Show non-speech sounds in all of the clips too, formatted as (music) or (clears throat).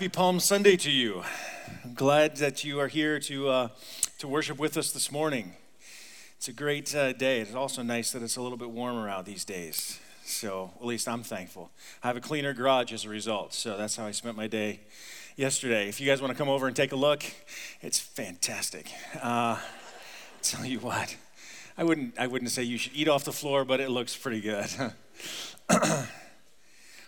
Happy Palm Sunday to you. I'm glad that you are here to, uh, to worship with us this morning. It's a great uh, day. It's also nice that it's a little bit warmer out these days. So, at least I'm thankful. I have a cleaner garage as a result. So, that's how I spent my day yesterday. If you guys want to come over and take a look, it's fantastic. Uh, tell you what, I wouldn't, I wouldn't say you should eat off the floor, but it looks pretty good. (clears throat)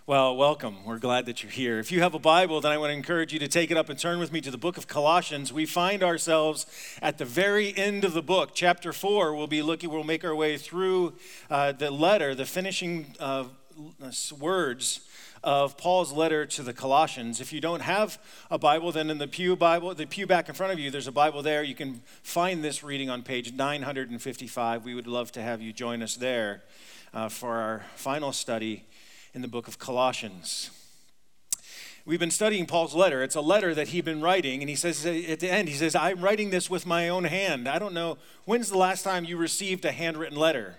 Well, welcome. We're glad that you're here. If you have a Bible, then I want to encourage you to take it up and turn with me to the book of Colossians. We find ourselves at the very end of the book, chapter four. We'll be looking. We'll make our way through uh, the letter, the finishing uh, words of Paul's letter to the Colossians. If you don't have a Bible, then in the pew Bible, the pew back in front of you, there's a Bible there. You can find this reading on page 955. We would love to have you join us there uh, for our final study in the book of Colossians. We've been studying Paul's letter. It's a letter that he'd been writing, and he says at the end, he says, I'm writing this with my own hand. I don't know, when's the last time you received a handwritten letter?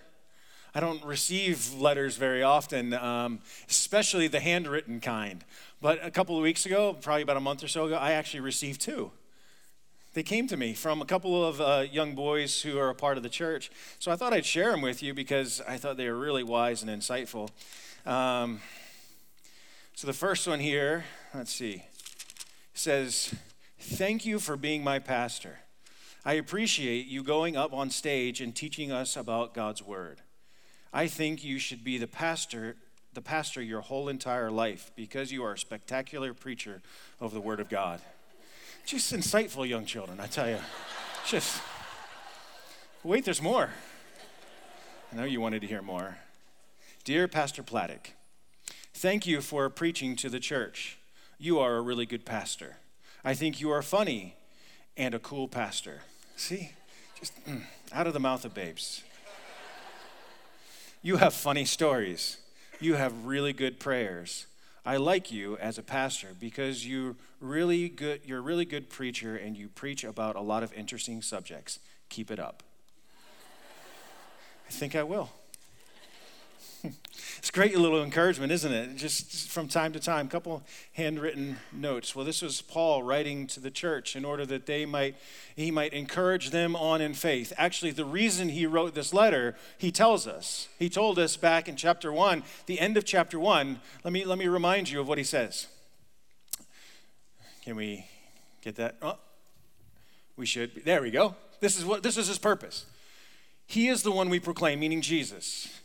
I don't receive letters very often, um, especially the handwritten kind. But a couple of weeks ago, probably about a month or so ago, I actually received two. They came to me from a couple of uh, young boys who are a part of the church. So I thought I'd share them with you because I thought they were really wise and insightful. Um, so the first one here, let's see, says, Thank you for being my pastor. I appreciate you going up on stage and teaching us about God's word. I think you should be the pastor, the pastor your whole entire life because you are a spectacular preacher of the word of God. Just insightful young children, I tell you. Just wait, there's more. I know you wanted to hear more. Dear Pastor Platic, thank you for preaching to the church. You are a really good pastor. I think you are funny and a cool pastor. See? Just mm, out of the mouth of babes. You have funny stories. You have really good prayers. I like you as a pastor because you really good you're a really good preacher and you preach about a lot of interesting subjects. Keep it up. I think I will. It's great a little encouragement, isn't it? Just from time to time, a couple handwritten notes. Well, this was Paul writing to the church in order that they might he might encourage them on in faith. Actually, the reason he wrote this letter, he tells us. He told us back in chapter 1, the end of chapter 1. Let me let me remind you of what he says. Can we get that? Oh, we should. There we go. This is what this is his purpose. He is the one we proclaim, meaning Jesus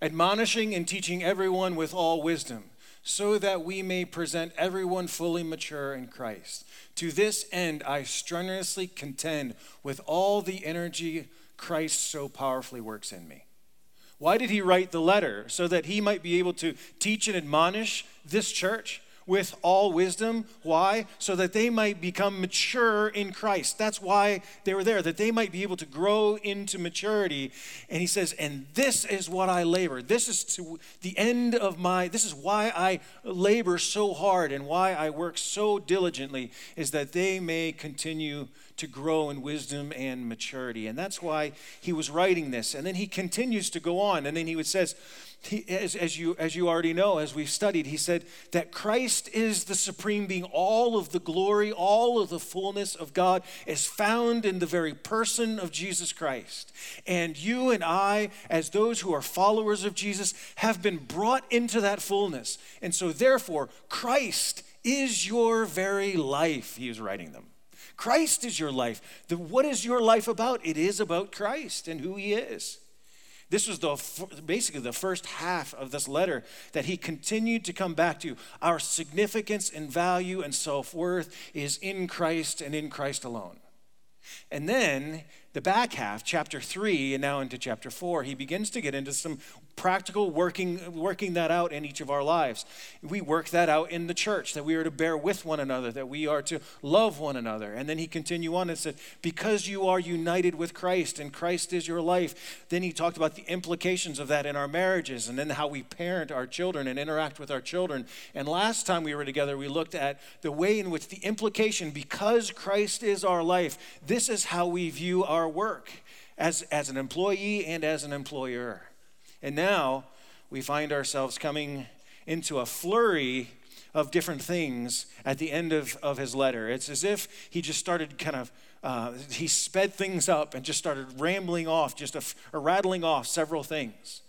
admonishing and teaching everyone with all wisdom, so that we may present everyone fully mature in Christ. To this end, I strenuously contend with all the energy Christ so powerfully works in me. Why did he write the letter? So that he might be able to teach and admonish this church with all wisdom. Why? So that they might become mature in Christ. That's why they were there, that they might be able to grow into maturity. And he says, and this is what I labor. This is to the end of my, this is why I labor so hard and why I work so diligently, is that they may continue to grow in wisdom and maturity. And that's why he was writing this. And then he continues to go on. And then he would says, he, as, as, you, as you already know, as we've studied, he said that Christ is the supreme being. All of the glory, all of the fullness of God is found in the very person of Jesus Christ. And you and I, as those who are followers of Jesus, have been brought into that fullness. And so, therefore, Christ is your very life, he is writing them. Christ is your life. The, what is your life about? It is about Christ and who he is. This was the basically the first half of this letter that he continued to come back to. Our significance and value and self-worth is in Christ and in Christ alone. And then the back half, chapter 3 and now into chapter 4, he begins to get into some practical working, working that out in each of our lives. We work that out in the church, that we are to bear with one another, that we are to love one another. And then he continued on and said, because you are united with Christ and Christ is your life. Then he talked about the implications of that in our marriages and then how we parent our children and interact with our children. And last time we were together, we looked at the way in which the implication, because Christ is our life, this is how we view our work as, as an employee and as an employer. And now we find ourselves coming into a flurry of different things at the end of, of his letter. It's as if he just started kind of, uh, he sped things up and just started rambling off, just a, or rattling off several things.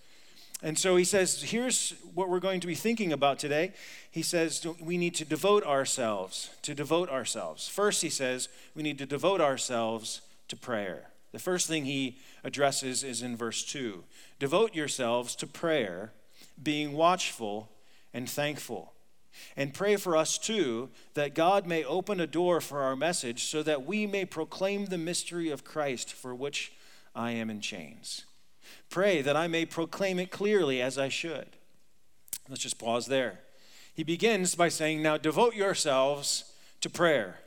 And so he says, here's what we're going to be thinking about today. He says, we need to devote ourselves, to devote ourselves. First, he says, we need to devote ourselves to prayer. The first thing he addresses is in verse 2 Devote yourselves to prayer, being watchful and thankful. And pray for us too, that God may open a door for our message so that we may proclaim the mystery of Christ for which I am in chains. Pray that I may proclaim it clearly as I should. Let's just pause there. He begins by saying, Now devote yourselves to prayer.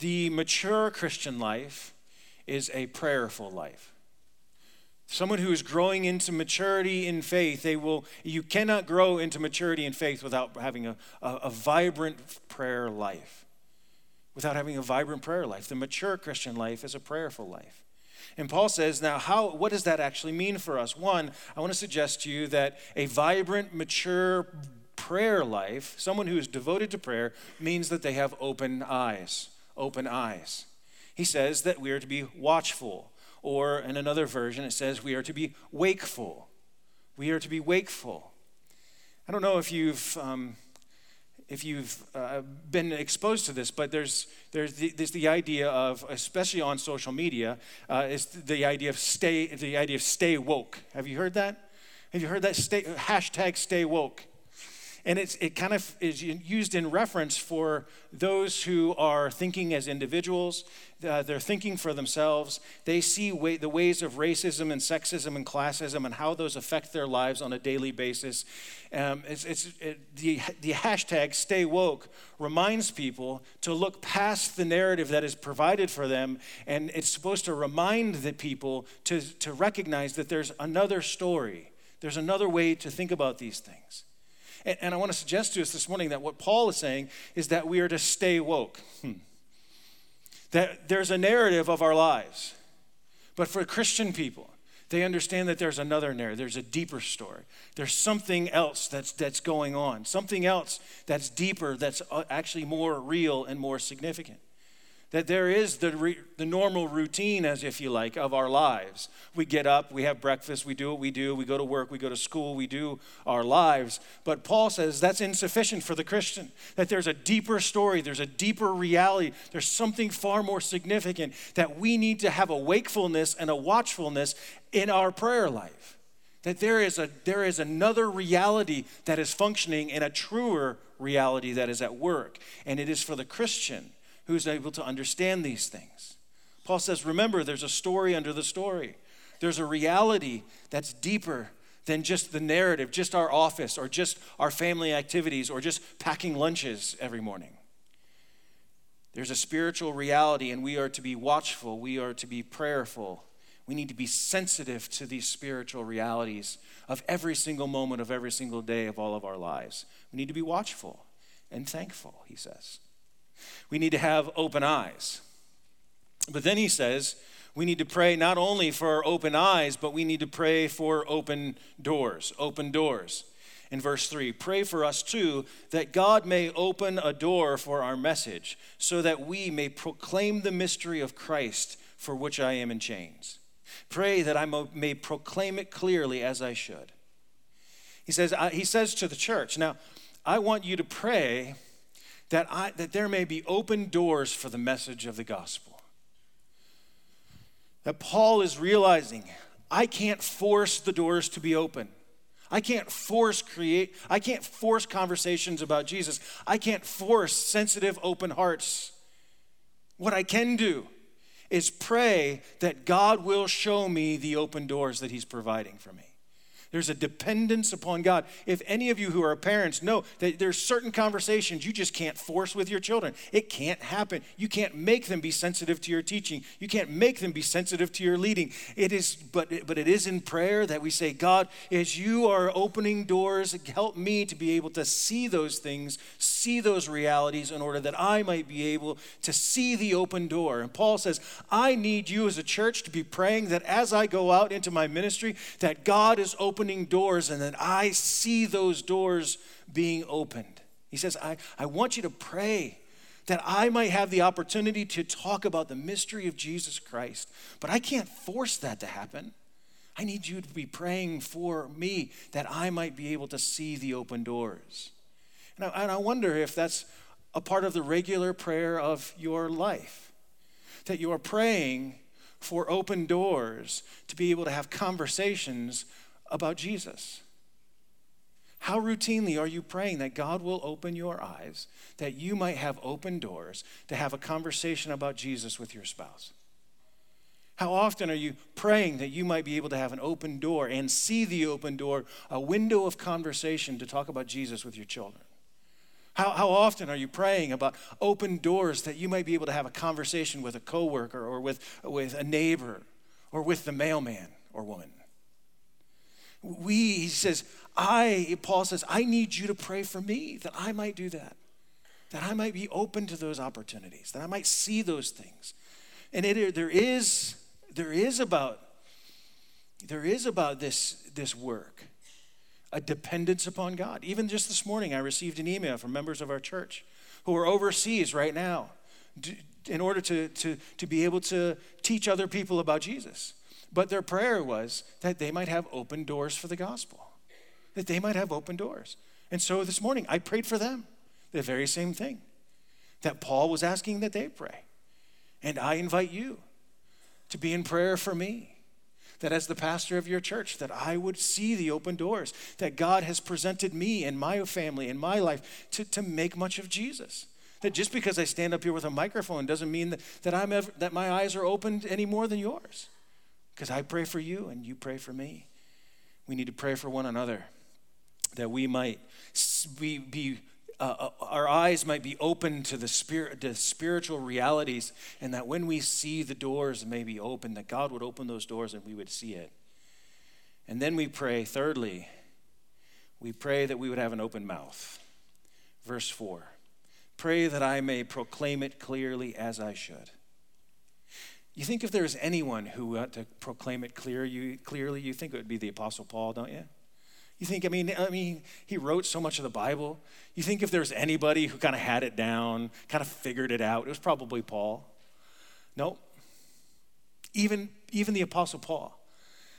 The mature Christian life is a prayerful life. Someone who is growing into maturity in faith, they will, you cannot grow into maturity in faith without having a, a, a vibrant prayer life. Without having a vibrant prayer life. The mature Christian life is a prayerful life. And Paul says, now, how, what does that actually mean for us? One, I want to suggest to you that a vibrant, mature prayer life, someone who is devoted to prayer, means that they have open eyes. Open eyes. He says that we are to be watchful, or in another version, it says we are to be wakeful. We are to be wakeful. I don't know if you've. Um, if you've uh, been exposed to this, but there's, there's, the, there's the idea of, especially on social media, uh, is the idea of stay, the idea of stay woke. Have you heard that? Have you heard that? Stay, hashtag stay woke. And it's, it kind of is used in reference for those who are thinking as individuals. Uh, they're thinking for themselves. They see way, the ways of racism and sexism and classism and how those affect their lives on a daily basis. Um, it's, it's, it, the, the hashtag stay woke reminds people to look past the narrative that is provided for them. And it's supposed to remind the people to, to recognize that there's another story, there's another way to think about these things. And, and I want to suggest to us this morning that what Paul is saying is that we are to stay woke. Hmm. That there's a narrative of our lives. But for Christian people, they understand that there's another narrative, there's a deeper story. There's something else that's, that's going on, something else that's deeper, that's uh, actually more real and more significant that there is the, re, the normal routine, as if you like, of our lives. We get up, we have breakfast, we do what we do, we go to work, we go to school, we do our lives. But Paul says that's insufficient for the Christian, that there's a deeper story, there's a deeper reality, there's something far more significant, that we need to have a wakefulness and a watchfulness in our prayer life. That there is, a, there is another reality that is functioning and a truer reality that is at work. And it is for the Christian who's able to understand these things. Paul says, remember, there's a story under the story. There's a reality that's deeper than just the narrative, just our office, or just our family activities, or just packing lunches every morning. There's a spiritual reality, and we are to be watchful, we are to be prayerful. We need to be sensitive to these spiritual realities of every single moment of every single day of all of our lives. We need to be watchful and thankful, he says. We need to have open eyes. But then he says, we need to pray not only for open eyes, but we need to pray for open doors. Open doors. In verse 3, pray for us too that God may open a door for our message, so that we may proclaim the mystery of Christ for which I am in chains. Pray that I may proclaim it clearly as I should. He says, uh, he says to the church, now, I want you to pray that, I, that there may be open doors for the message of the gospel. That Paul is realizing I can't force the doors to be open. I can't force create, I can't force conversations about Jesus. I can't force sensitive, open hearts. What I can do is pray that God will show me the open doors that He's providing for me. There's a dependence upon God. If any of you who are parents know that there's certain conversations you just can't force with your children, it can't happen. You can't make them be sensitive to your teaching. You can't make them be sensitive to your leading. It is, but but it is in prayer that we say, God, as you are opening doors, help me to be able to see those things, see those realities, in order that I might be able to see the open door. And Paul says, I need you as a church to be praying that as I go out into my ministry, that God is opening opening doors and that I see those doors being opened. He says, I, I want you to pray that I might have the opportunity to talk about the mystery of Jesus Christ. But I can't force that to happen. I need you to be praying for me that I might be able to see the open doors. And I, and I wonder if that's a part of the regular prayer of your life. That you are praying for open doors to be able to have conversations about Jesus. How routinely are you praying that God will open your eyes, that you might have open doors to have a conversation about Jesus with your spouse? How often are you praying that you might be able to have an open door and see the open door, a window of conversation to talk about Jesus with your children? How, how often are you praying about open doors that you might be able to have a conversation with a coworker or with, with a neighbor or with the mailman or woman? We, he says, I, Paul says, I need you to pray for me that I might do that, that I might be open to those opportunities, that I might see those things. And it, there is, there is about, there is about this, this work, a dependence upon God. Even just this morning, I received an email from members of our church who are overseas right now in order to, to, to be able to teach other people about Jesus. But their prayer was that they might have open doors for the gospel that they might have open doors. And so this morning, I prayed for them, the very same thing that Paul was asking that they pray. And I invite you to be in prayer for me. That as the pastor of your church, that I would see the open doors that God has presented me and my family and my life to, to make much of Jesus. That just because I stand up here with a microphone doesn't mean that, that, I'm ever, that my eyes are opened any more than yours. Because I pray for you and you pray for me. We need to pray for one another that we might be, be uh, uh, our eyes might be open to the spirit, to spiritual realities, and that when we see the doors may be open, that God would open those doors and we would see it. And then we pray, thirdly, we pray that we would have an open mouth. Verse 4 Pray that I may proclaim it clearly as I should. You think if there's anyone who ought to proclaim it clear, you, clearly, you think it would be the Apostle Paul, don't you? You think, I mean, I mean, he wrote so much of the Bible. You think if there's anybody who kind of had it down, kind of figured it out, it was probably Paul. No. Even, even the Apostle Paul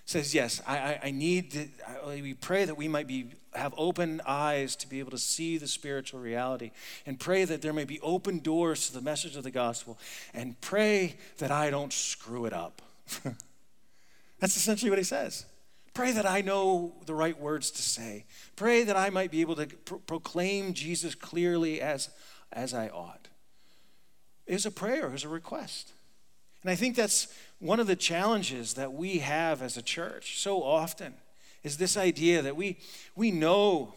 says, Yes, I, I, I need to, I, we pray that we might be, have open eyes to be able to see the spiritual reality, and pray that there may be open doors to the message of the gospel, and pray that I don't screw it up. (laughs) That's essentially what he says. Pray that I know the right words to say. Pray that I might be able to pro- proclaim Jesus clearly as, as I ought. It's a prayer, it's a request. And I think that's one of the challenges that we have as a church so often is this idea that we, we know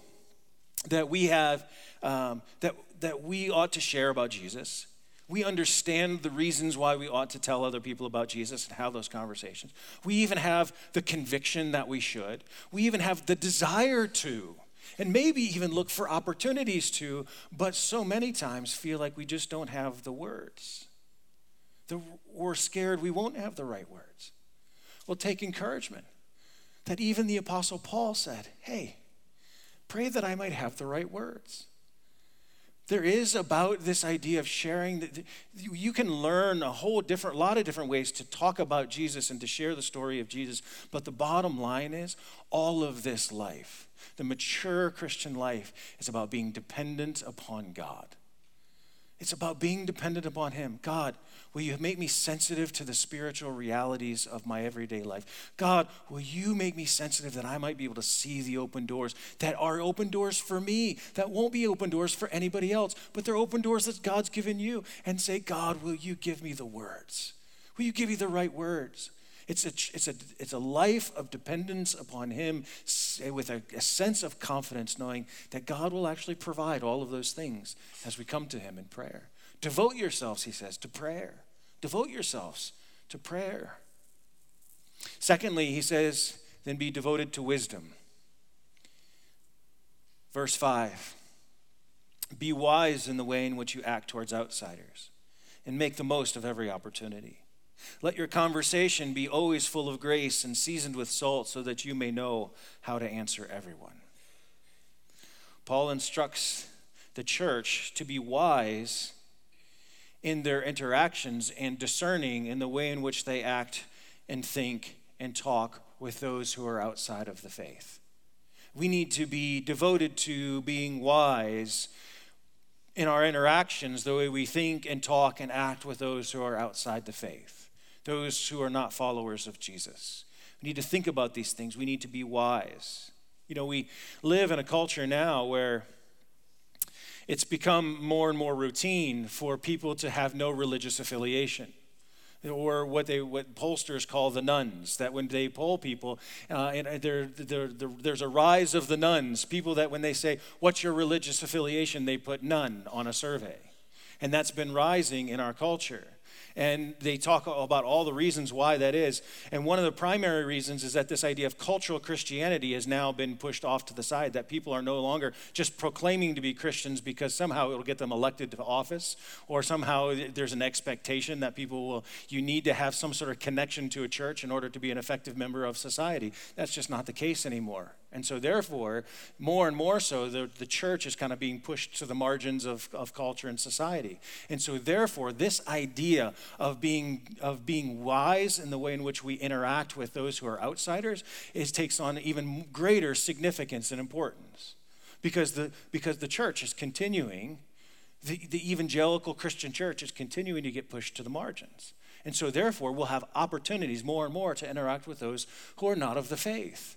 that we have, um, that, that we ought to share about Jesus we understand the reasons why we ought to tell other people about Jesus and have those conversations. We even have the conviction that we should. We even have the desire to, and maybe even look for opportunities to, but so many times feel like we just don't have the words. The, we're scared we won't have the right words. Well, take encouragement that even the Apostle Paul said, Hey, pray that I might have the right words. There is about this idea of sharing that you can learn a whole different lot of different ways to talk about jesus and to share the story of jesus but the bottom line is all of this life the mature christian life is about being dependent upon god it's about being dependent upon him god Will you make me sensitive to the spiritual realities of my everyday life? God, will you make me sensitive that I might be able to see the open doors that are open doors for me, that won't be open doors for anybody else, but they're open doors that God's given you? And say, God, will you give me the words? Will you give me the right words? It's a, it's a, it's a life of dependence upon Him with a, a sense of confidence, knowing that God will actually provide all of those things as we come to Him in prayer. Devote yourselves, he says, to prayer. Devote yourselves to prayer. Secondly, he says, then be devoted to wisdom. Verse 5 Be wise in the way in which you act towards outsiders, and make the most of every opportunity. Let your conversation be always full of grace and seasoned with salt, so that you may know how to answer everyone. Paul instructs the church to be wise in their interactions and discerning in the way in which they act and think and talk with those who are outside of the faith. We need to be devoted to being wise in our interactions, the way we think and talk and act with those who are outside the faith, those who are not followers of Jesus. We need to think about these things. We need to be wise. You know, we live in a culture now where it's become more and more routine for people to have no religious affiliation or what they what pollsters call the nones that when they poll people uh, and they're, they're, they're, there's a rise of the nones people that when they say what's your religious affiliation they put none on a survey and that's been rising in our culture and they talk about all the reasons why that is. And one of the primary reasons is that this idea of cultural Christianity has now been pushed off to the side, that people are no longer just proclaiming to be Christians because somehow it'll get them elected to office, or somehow there's an expectation that people will, you need to have some sort of connection to a church in order to be an effective member of society. That's just not the case anymore. And so, therefore, more and more so, the, the church is kind of being pushed to the margins of, of culture and society. And so, therefore, this idea of being, of being wise in the way in which we interact with those who are outsiders is, takes on even greater significance and importance. Because the, because the church is continuing, the, the evangelical Christian church is continuing to get pushed to the margins. And so, therefore, we'll have opportunities more and more to interact with those who are not of the faith.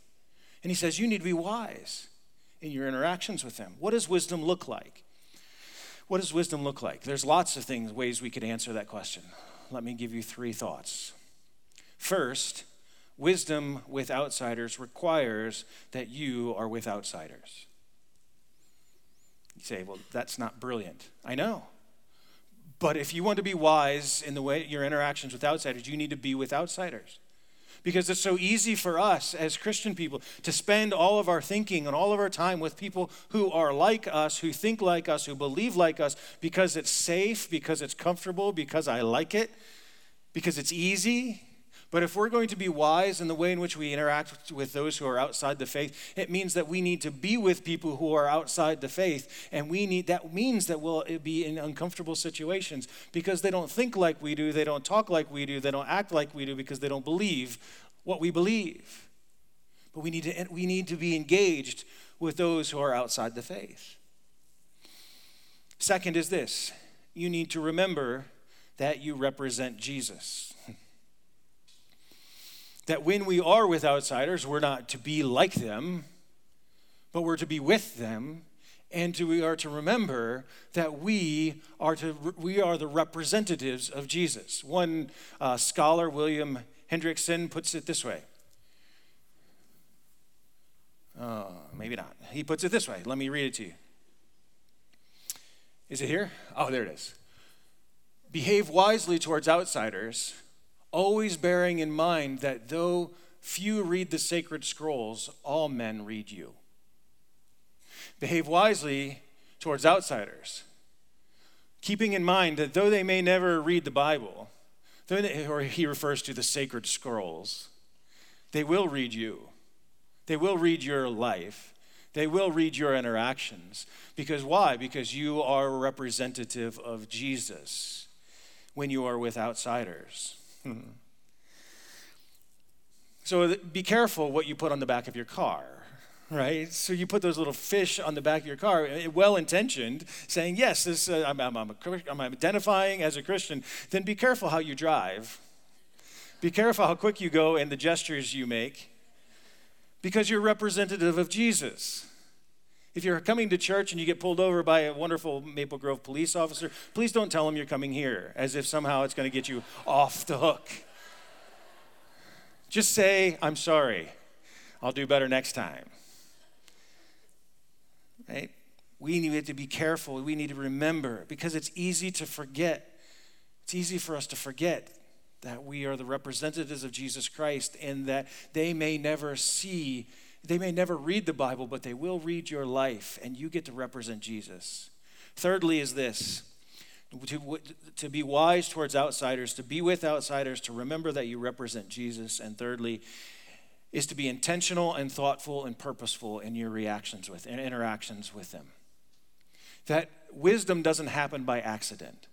And he says, You need to be wise in your interactions with them. What does wisdom look like? What does wisdom look like? There's lots of things, ways we could answer that question. Let me give you three thoughts. First, wisdom with outsiders requires that you are with outsiders. You say, well, that's not brilliant. I know. But if you want to be wise in the way your interactions with outsiders, you need to be with outsiders because it's so easy for us as Christian people to spend all of our thinking and all of our time with people who are like us, who think like us, who believe like us, because it's safe, because it's comfortable, because I like it, because it's easy. But if we're going to be wise in the way in which we interact with those who are outside the faith, it means that we need to be with people who are outside the faith. And we need that means that we'll be in uncomfortable situations because they don't think like we do, they don't talk like we do, they don't act like we do because they don't believe what we believe. But we need to, we need to be engaged with those who are outside the faith. Second is this you need to remember that you represent Jesus (laughs) that when we are with outsiders, we're not to be like them, but we're to be with them. And we are to remember that we are, to, we are the representatives of Jesus. One uh, scholar, William Hendriksen, puts it this way. Uh, maybe not. He puts it this way. Let me read it to you. Is it here? Oh, there it is. Behave wisely towards outsiders always bearing in mind that though few read the sacred scrolls, all men read you. Behave wisely towards outsiders, keeping in mind that though they may never read the Bible, or he refers to the sacred scrolls, they will read you. They will read your life. They will read your interactions. Because why? Because you are a representative of Jesus when you are with outsiders. Hmm. So be careful what you put on the back of your car, right? So you put those little fish on the back of your car, eh, well intentioned, saying, Yes, this, uh, I'm, I'm, I'm, I'm identifying as a Christian. Then be careful how you drive. Be careful how quick you go and the gestures you make because you're representative of Jesus. If you're coming to church and you get pulled over by a wonderful Maple Grove police officer, please don't tell him you're coming here as if somehow it's going to get you off the hook. Just say, I'm sorry. I'll do better next time. Right? We need to be careful. We need to remember because it's easy to forget. It's easy for us to forget that we are the representatives of Jesus Christ and that they may never see they may never read the Bible, but they will read your life, and you get to represent Jesus. Thirdly, is this to, to be wise towards outsiders, to be with outsiders, to remember that you represent Jesus. And thirdly, is to be intentional and thoughtful and purposeful in your reactions with and interactions with them. that wisdom doesn't happen by accident.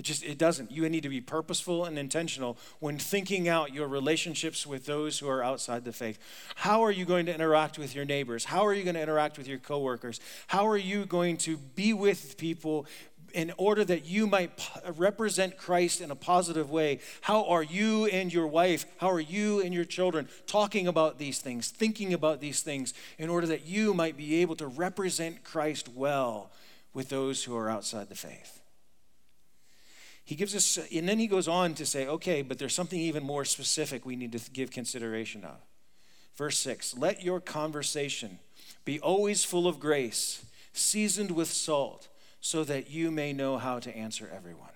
It just it doesn't. You need to be purposeful and intentional when thinking out your relationships with those who are outside the faith. How are you going to interact with your neighbors? How are you going to interact with your coworkers? How are you going to be with people in order that you might represent Christ in a positive way? How are you and your wife, how are you and your children talking about these things, thinking about these things in order that you might be able to represent Christ well with those who are outside the faith? He gives us, and then he goes on to say, okay, but there's something even more specific we need to give consideration of. Verse 6 Let your conversation be always full of grace, seasoned with salt, so that you may know how to answer everyone.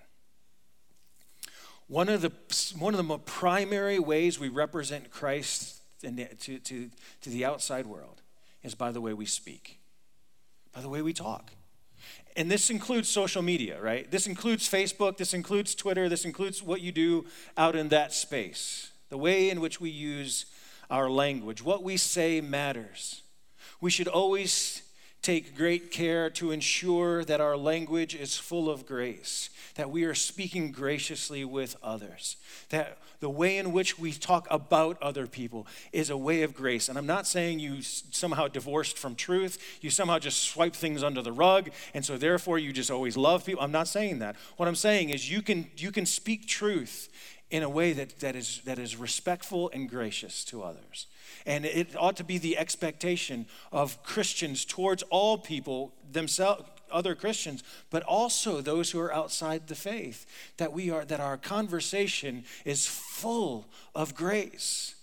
One of the, one of the primary ways we represent Christ the, to, to, to the outside world is by the way we speak, by the way we talk. And this includes social media, right? This includes Facebook, this includes Twitter, this includes what you do out in that space. The way in which we use our language, what we say matters. We should always take great care to ensure that our language is full of grace, that we are speaking graciously with others, that the way in which we talk about other people is a way of grace. And I'm not saying you somehow divorced from truth, you somehow just swipe things under the rug, and so therefore you just always love people. I'm not saying that. What I'm saying is you can, you can speak truth in a way that, that, is, that is respectful and gracious to others. And it ought to be the expectation of Christians towards all people themselves other Christians, but also those who are outside the faith, that we are that our conversation is full of grace.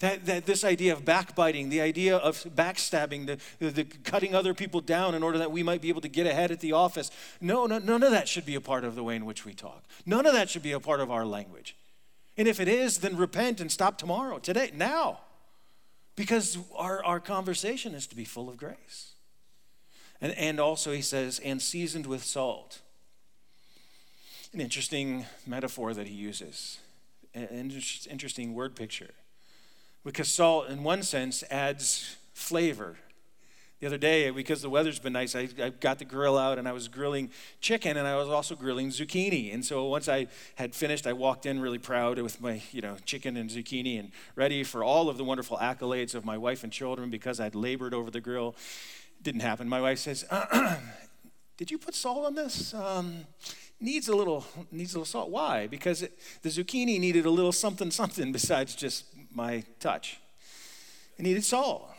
That, that this idea of backbiting, the idea of backstabbing, the, the, cutting other people down in order that we might be able to get ahead at the office, no, no, none of that should be a part of the way in which we talk. None of that should be a part of our language. And if it is, then repent and stop tomorrow, today, now. Because our, our conversation is to be full of grace. And, and also, he says, and seasoned with salt. An interesting metaphor that he uses, an interesting word picture. Because salt, in one sense, adds flavor. The other day, because the weather's been nice, I, I, got the grill out and I was grilling chicken and I was also grilling zucchini. And so once I had finished, I walked in really proud with my, you know, chicken and zucchini and ready for all of the wonderful accolades of my wife and children because I'd labored over the grill. Didn't happen. My wife says, (clears throat) "Did you put salt on this?" Um, needs a little needs a little salt. Why? Because it, the zucchini needed a little something something besides just my touch. It needed salt.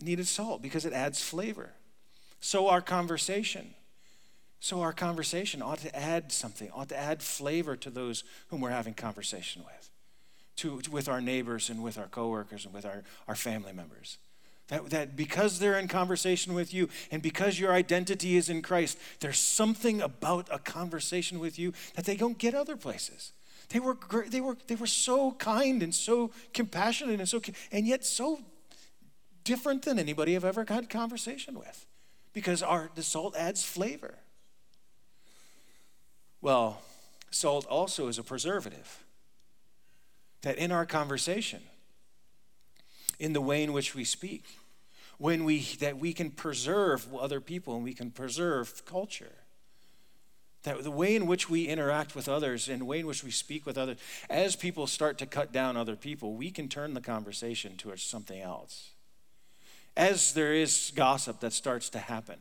Needed salt because it adds flavor. So our conversation. So our conversation ought to add something, ought to add flavor to those whom we're having conversation with, to, to with our neighbors and with our coworkers and with our, our family members. That, that because they're in conversation with you and because your identity is in Christ, there's something about a conversation with you that they don't get other places. They were, great, they were, they were so kind and so compassionate and so, and yet so different than anybody I've ever had conversation with because our, the salt adds flavor. Well, salt also is a preservative. That in our conversation, in the way in which we speak, when we that we can preserve other people and we can preserve culture. That the way in which we interact with others and the way in which we speak with others, as people start to cut down other people, we can turn the conversation towards something else. As there is gossip that starts to happen,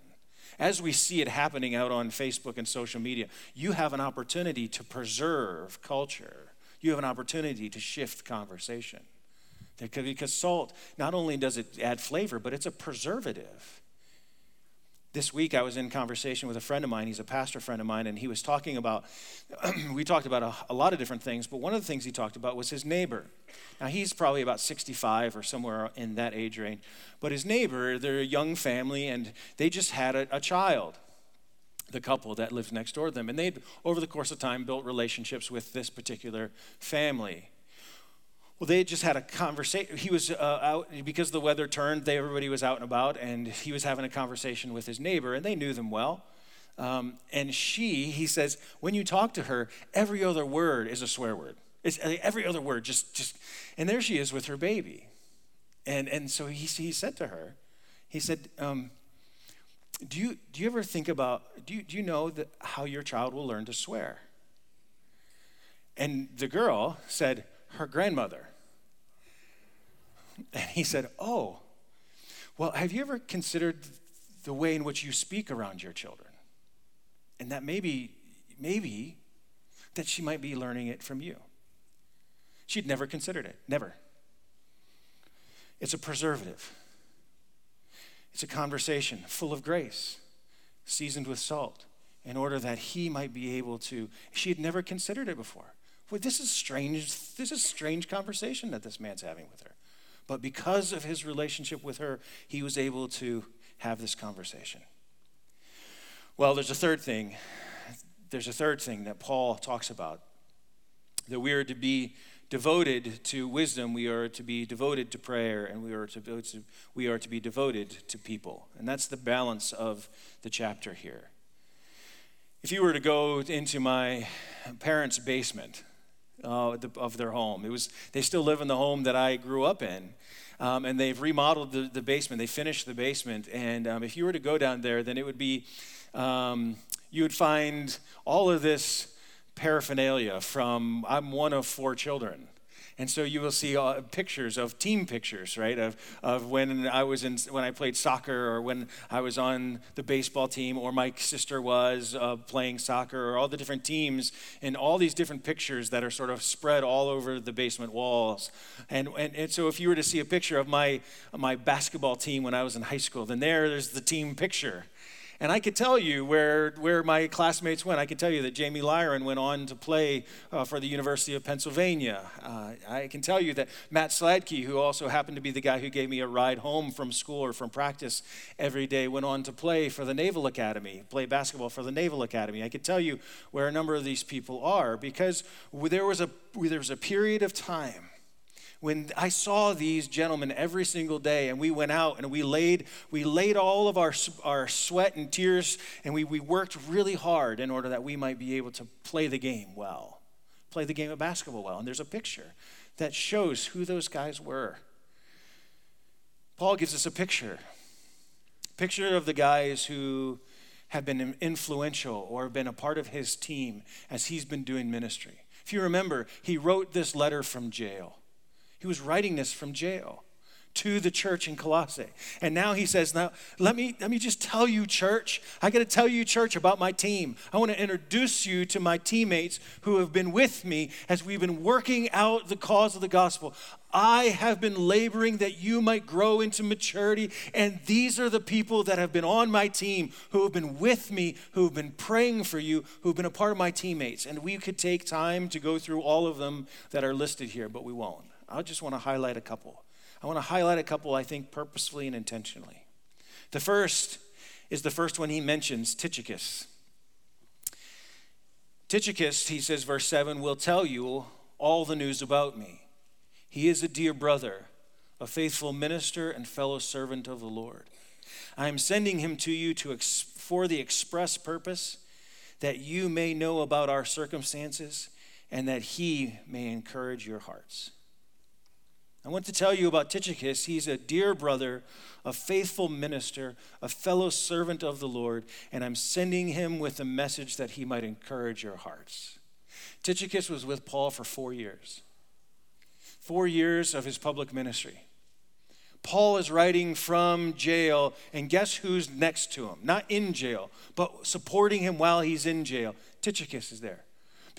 as we see it happening out on Facebook and social media, you have an opportunity to preserve culture. You have an opportunity to shift conversation. Because salt, not only does it add flavor, but it's a preservative. This week I was in conversation with a friend of mine. He's a pastor friend of mine, and he was talking about, (clears throat) we talked about a, a, lot of different things, but one of the things he talked about was his neighbor. Now he's probably about 65 or somewhere in that age range, but his neighbor, they're a young family, and they just had a, a child the couple that lives next door to them. And they'd, over the course of time, built relationships with this particular family. Well, they just had a conversation. He was uh, out because the weather turned. They, everybody was out and about, and he was having a conversation with his neighbor, and they knew them well. Um, and she, he says, when you talk to her, every other word is a swear word. It's uh, every other word, just, just. And there she is with her baby, and and so he he said to her, he said, um, do you, do you ever think about, do you, do you know that how your child will learn to swear? And the girl said, her grandmother. And he said, Oh, well, have you ever considered the way in which you speak around your children? And that maybe, maybe that she might be learning it from you. She'd never considered it, never. It's a preservative, it's a conversation full of grace, seasoned with salt, in order that he might be able to. She had never considered it before. Well, this is strange. This is strange conversation that this man's having with her. But because of his relationship with her, he was able to have this conversation. Well, there's a third thing. There's a third thing that Paul talks about that we are to be devoted to wisdom, we are to be devoted to prayer, and we are to, we are to be devoted to people. And that's the balance of the chapter here. If you were to go into my parents' basement, uh, of their home. It was they still live in the home that I grew up in, um, and they've remodeled the, the, basement. They finished the basement, and um, if you were to go down there, then it would be um, you would find all of this paraphernalia from I'm one of four children. And so you will see uh, pictures of team pictures, right? Of, of when I was in, when I played soccer or when I was on the baseball team or my sister was uh, playing soccer or all the different teams and all these different pictures that are sort of spread all over the basement walls. And, and, and so if you were to see a picture of my, my basketball team when I was in high school, then there, there's the team picture. And I could tell you where, where my classmates went. I could tell you that Jamie Lyron went on to play uh, for the University of Pennsylvania. Uh, I can tell you that Matt Sladkey, who also happened to be the guy who gave me a ride home from school or from practice every day, went on to play for the Naval Academy, play basketball for the Naval Academy. I could tell you where a number of these people are because there was a, there was a period of time when I saw these gentlemen every single day and we went out and we laid, we laid all of our, our sweat and tears and we, we worked really hard in order that we might be able to play the game well, play the game of basketball well. And there's a picture that shows who those guys were. Paul gives us a picture, picture of the guys who have been influential or been a part of his team as he's been doing ministry. If you remember, he wrote this letter from jail. He was writing this from jail to the church in Colossae. And now he says, Now, let me, let me just tell you, church. I got to tell you, church, about my team. I want to introduce you to my teammates who have been with me as we've been working out the cause of the gospel. I have been laboring that you might grow into maturity. And these are the people that have been on my team, who have been with me, who have been praying for you, who have been a part of my teammates. And we could take time to go through all of them that are listed here, but we won't. I just want to highlight a couple. I want to highlight a couple, I think, purposefully and intentionally. The first is the first one he mentions Tychicus. Tychicus, he says, verse 7, will tell you all the news about me. He is a dear brother, a faithful minister and fellow servant of the Lord. I am sending him to you to ex- for the express purpose that you may know about our circumstances and that he may encourage your hearts. I want to tell you about Tychicus. He's a dear brother, a faithful minister, a fellow servant of the Lord, and I'm sending him with a message that he might encourage your hearts. Tychicus was with Paul for four years, four years of his public ministry. Paul is writing from jail, and guess who's next to him? Not in jail, but supporting him while he's in jail. Tychicus is there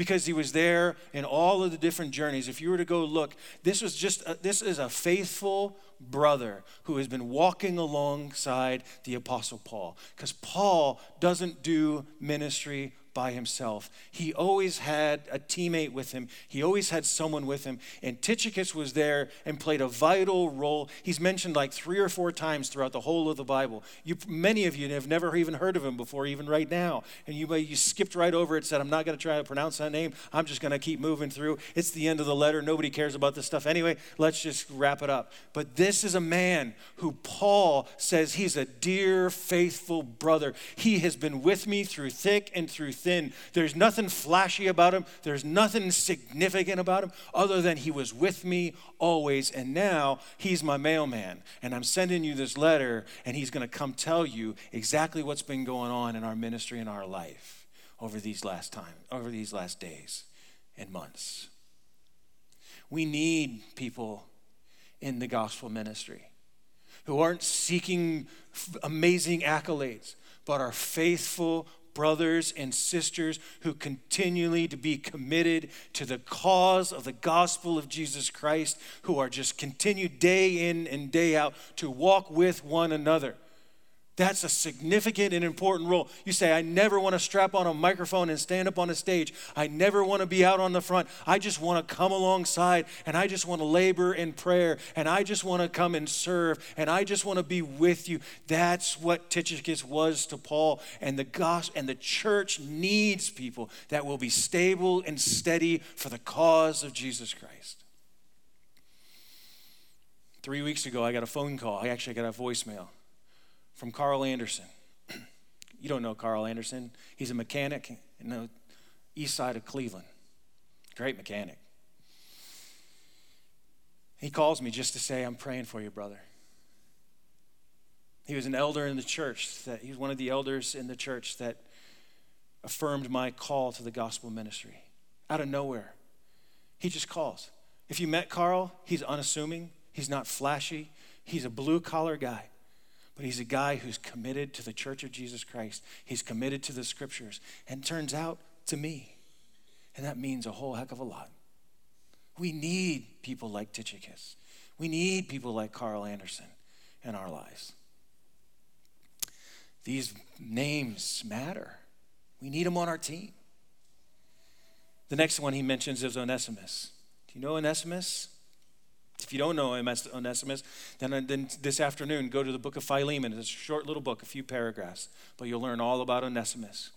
because he was there in all of the different journeys. If you were to go look, this was just a, this is a faithful brother who has been walking alongside the apostle Paul because Paul doesn't do ministry by himself. He always had a teammate with him, he always had someone with him. And Tychicus was there and played a vital role. He's mentioned like three or four times throughout the whole of the Bible. You, many of you have never even heard of him before, even right now. And you, you skipped right over it, said, I'm not going to try to pronounce that name. I'm just going to keep moving through. It's the end of the letter. Nobody cares about this stuff anyway. Let's just wrap it up. But this is a man who Paul says he's a dear, faithful brother. He has been with me through thick and through. There's nothing flashy about him, there's nothing significant about him other than he was with me always. And now he's my mailman. And I'm sending you this letter, and he's going to come tell you exactly what's been going on in our ministry and our life over these last time, over these last days and months. We need people in the gospel ministry who aren't seeking amazing accolades, but are faithful brothers and sisters who continually to be committed to the cause of the gospel of Jesus Christ, who are just continued day in and day out to walk with one another. That's a significant and important role. You say, I never want to strap on a microphone and stand up on a stage. I never want to be out on the front. I just want to come alongside and I just want to labor in prayer and I just want to come and serve and I just want to be with you. That's what Tychicus was to Paul. And the gospel and the church needs people that will be stable and steady for the cause of Jesus Christ. Three weeks ago, I got a phone call. I actually got a voicemail from Carl Anderson. you don't know Carl Anderson. He's a mechanic in the east side of Cleveland. Great mechanic. He calls me just to say, I'm praying for you, brother. He was an elder in the church that he was one of the elders in the church that affirmed my call to the gospel ministry. Out of nowhere. He just calls. If you met Carl, he's unassuming, he's not flashy, he's a blue collar guy. But he's a guy who's committed to the church of Jesus Christ. He's committed to the scriptures. And turns out to me. And that means a whole heck of a lot. We need people like Tychicus. We need people like Carl Anderson in our lives. These names matter. We need them on our team. The next one he mentions is Onesimus. Do you know Onesimus? If you don't know Onesimus, then, uh, then this afternoon go to the book of Philemon. It's a short little book, a few paragraphs, but you'll learn all about Onesimus.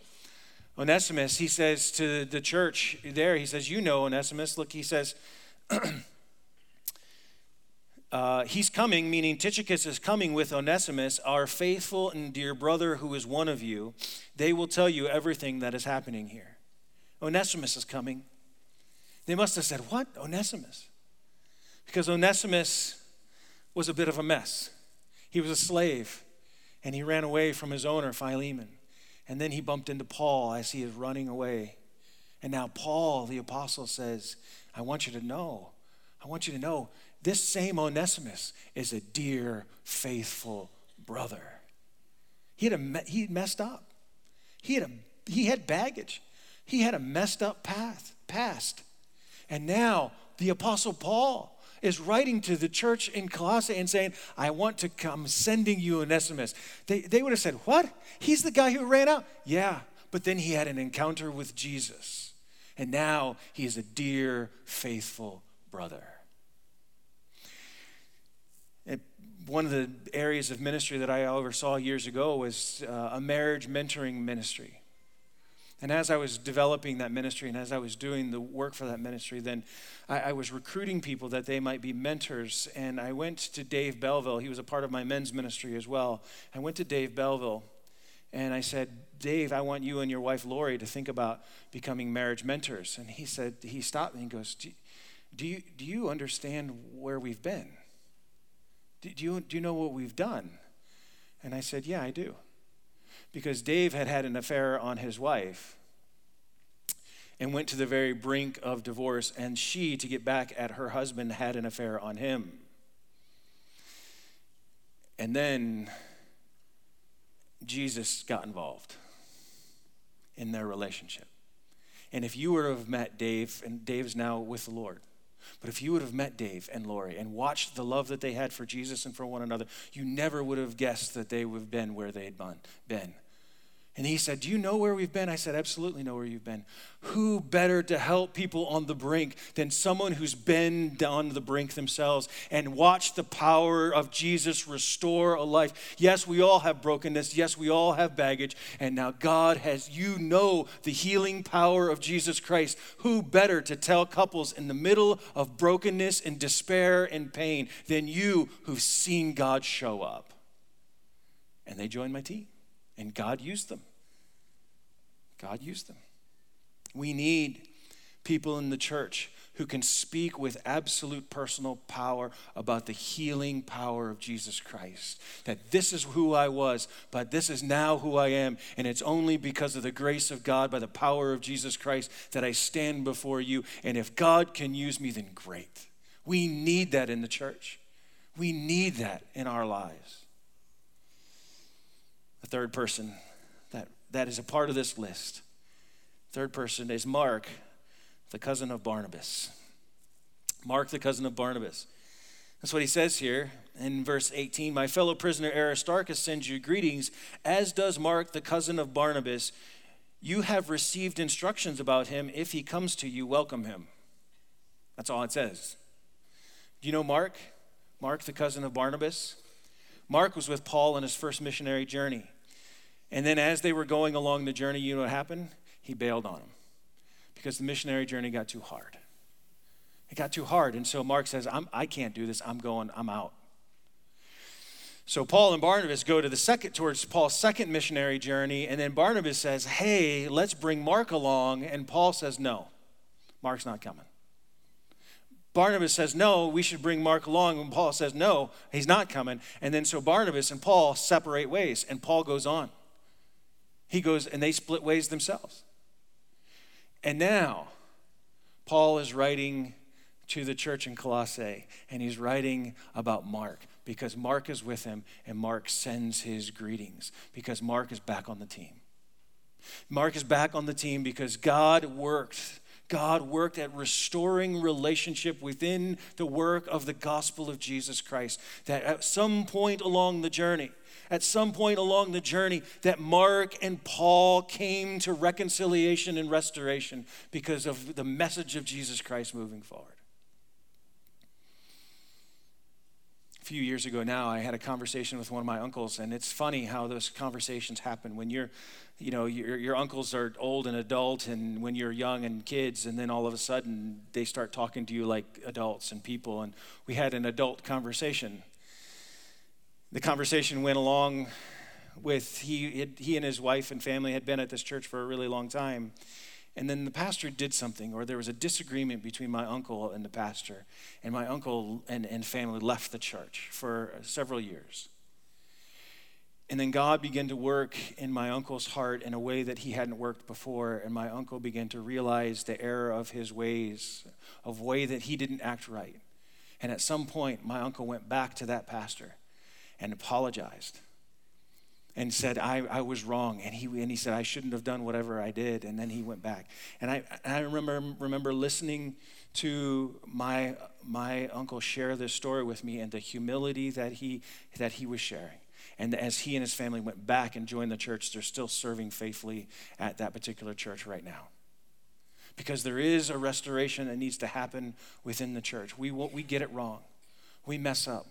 Onesimus, he says to the church there, he says, You know Onesimus. Look, he says, (clears throat) uh, He's coming, meaning Tychicus is coming with Onesimus, our faithful and dear brother who is one of you. They will tell you everything that is happening here. Onesimus is coming. They must have said, What? Onesimus? Because Onesimus was a bit of a mess. He was a slave, and he ran away from his owner, Philemon. And then he bumped into Paul as he is running away. And now, Paul, the apostle, says, I want you to know, I want you to know, this same Onesimus is a dear, faithful brother. He had, a, he had messed up. He had, a, he had baggage. He had a messed up path, past. And now, the apostle Paul is writing to the church in Colossae and saying, I want to come sending you Onesimus. They, they would have said, What? He's the guy who ran out? Yeah, but then he had an encounter with Jesus. And now he is a dear, faithful brother. One of the areas of ministry that I oversaw years ago was uh, a marriage mentoring ministry. And as I was developing that ministry and as I was doing the work for that ministry, then I, I, was recruiting people that they might be mentors. And I went to Dave Belleville. He was a part of my men's ministry as well. I went to Dave Belleville and I said, Dave, I want you and your wife Lori to think about becoming marriage mentors. And he said, he stopped me and goes, Do, do you, do you understand where we've been? Do, do, you, do you know what we've done? And I said, Yeah, I do because Dave had had an affair on his wife and went to the very brink of divorce, and she, to get back at her husband, had an affair on him. And then Jesus got involved in their relationship. And if you would have met Dave, and Dave's now with the Lord, but if you would have met Dave and Lori and watched the love that they had for Jesus and for one another, you never would have guessed that they would have been where they had been. And he said, Do you know where we've been? I said, Absolutely know where you've been. Who better to help people on the brink than someone who's been on the brink themselves and watched the power of Jesus restore a life? Yes, we all have brokenness. Yes, we all have baggage. And now God has, you know, the healing power of Jesus Christ. Who better to tell couples in the middle of brokenness and despair and pain than you who've seen God show up? And they joined my team. And God used them. God used them. We need people in the church who can speak with absolute personal power about the healing power of Jesus Christ. That this is who I was, but this is now who I am. And it's only because of the grace of God, by the power of Jesus Christ, that I stand before you. And if God can use me, then great. We need that in the church. We need that in our lives. Third person that, that is a part of this list, third person is Mark, the cousin of Barnabas. Mark, the cousin of Barnabas. That's what he says here in verse 18. My fellow prisoner Aristarchus sends you greetings, as does Mark, the cousin of Barnabas. You have received instructions about him. If he comes to you, welcome him. That's all it says. Do you know Mark? Mark, the cousin of Barnabas? Mark was with Paul on his first missionary journey. And then as they were going along the journey, you know what happened? He bailed on them because the missionary journey got too hard. It got too hard. And so Mark says, I'm, I can't do this. I'm going, I'm out. So Paul and Barnabas go to the second towards Paul's second missionary journey, and then Barnabas says, Hey, let's bring Mark along. And Paul says, No, Mark's not coming. Barnabas says, No, we should bring Mark along. And Paul says, No, he's not coming. And then so Barnabas and Paul separate ways, and Paul goes on. He goes, and they split ways themselves. And now, Paul is writing to the church in Colossae, and he's writing about Mark because Mark is with him, and Mark sends his greetings because Mark is back on the team. Mark is back on the team because God worked. God worked at restoring relationship within the work of the gospel of Jesus Christ. That at some point along the journey, at some point along the journey that Mark and Paul came to reconciliation and restoration because of the message of Jesus Christ moving forward. A few years ago now, I had a conversation with one of my uncles, and it's funny how those conversations happen when you're, you know, your, your uncles are old and adult, and when you're young and kids, and then all of a sudden they start talking to you like adults and people. And we had an adult conversation the conversation went along with he, he and his wife and family had been at this church for a really long time. And then the pastor did something, or there was a disagreement between my uncle and the pastor. And my uncle and, and family left the church for several years. And then God began to work in my uncle's heart in a way that he hadn't worked before. And my uncle began to realize the error of his ways, of way that he didn't act right. And at some point, my uncle went back to that pastor and apologized and said, I, I was wrong. And he, and he said, I shouldn't have done whatever I did. And then he went back. And I, I remember, remember listening to my, my uncle share this story with me and the humility that he, that he was sharing. And as he and his family went back and joined the church, they're still serving faithfully at that particular church right now. Because there is a restoration that needs to happen within the church. We, we get it wrong, we mess up.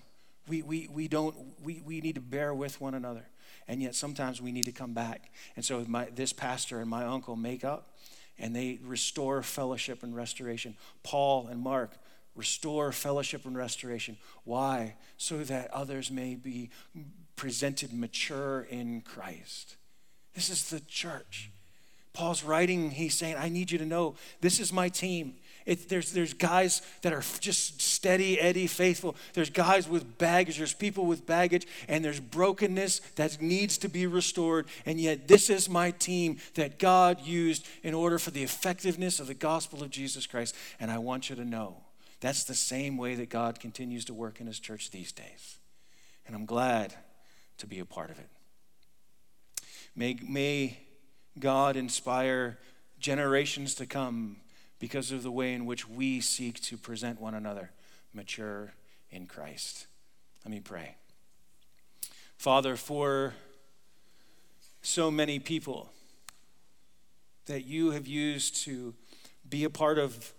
We, we, we don't, we, we need to bear with one another. And yet sometimes we need to come back. And so my, this pastor and my uncle make up and they restore fellowship and restoration. Paul and Mark restore fellowship and restoration. Why? So that others may be presented mature in Christ. This is the church. Paul's writing, he's saying, I need you to know this is my team. It, there's, there's guys that are just steady, Eddie, faithful. There's guys with baggage. There's people with baggage, and there's brokenness that needs to be restored. And yet, this is my team that God used in order for the effectiveness of the gospel of Jesus Christ. And I want you to know that's the same way that God continues to work in His church these days. And I'm glad to be a part of it. May, may God inspire generations to come because of the way in which we seek to present one another mature in Christ. Let me pray. Father, for so many people that you have used to be a part of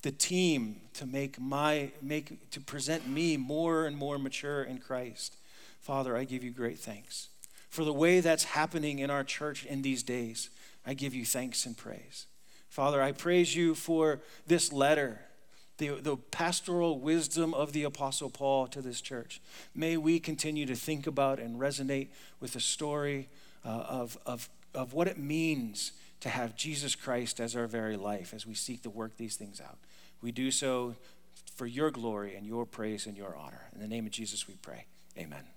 the team to make my make to present me more and more mature in Christ. Father, I give you great thanks for the way that's happening in our church in these days. I give you thanks and praise. Father, I praise you for this letter, the, the pastoral wisdom of the Apostle Paul to this church. May we continue to think about and resonate with the story uh, of, of, of what it means to have Jesus Christ as our very life as we seek to work these things out. We do so for your glory and your praise and your honor. In the name of Jesus, we pray. Amen.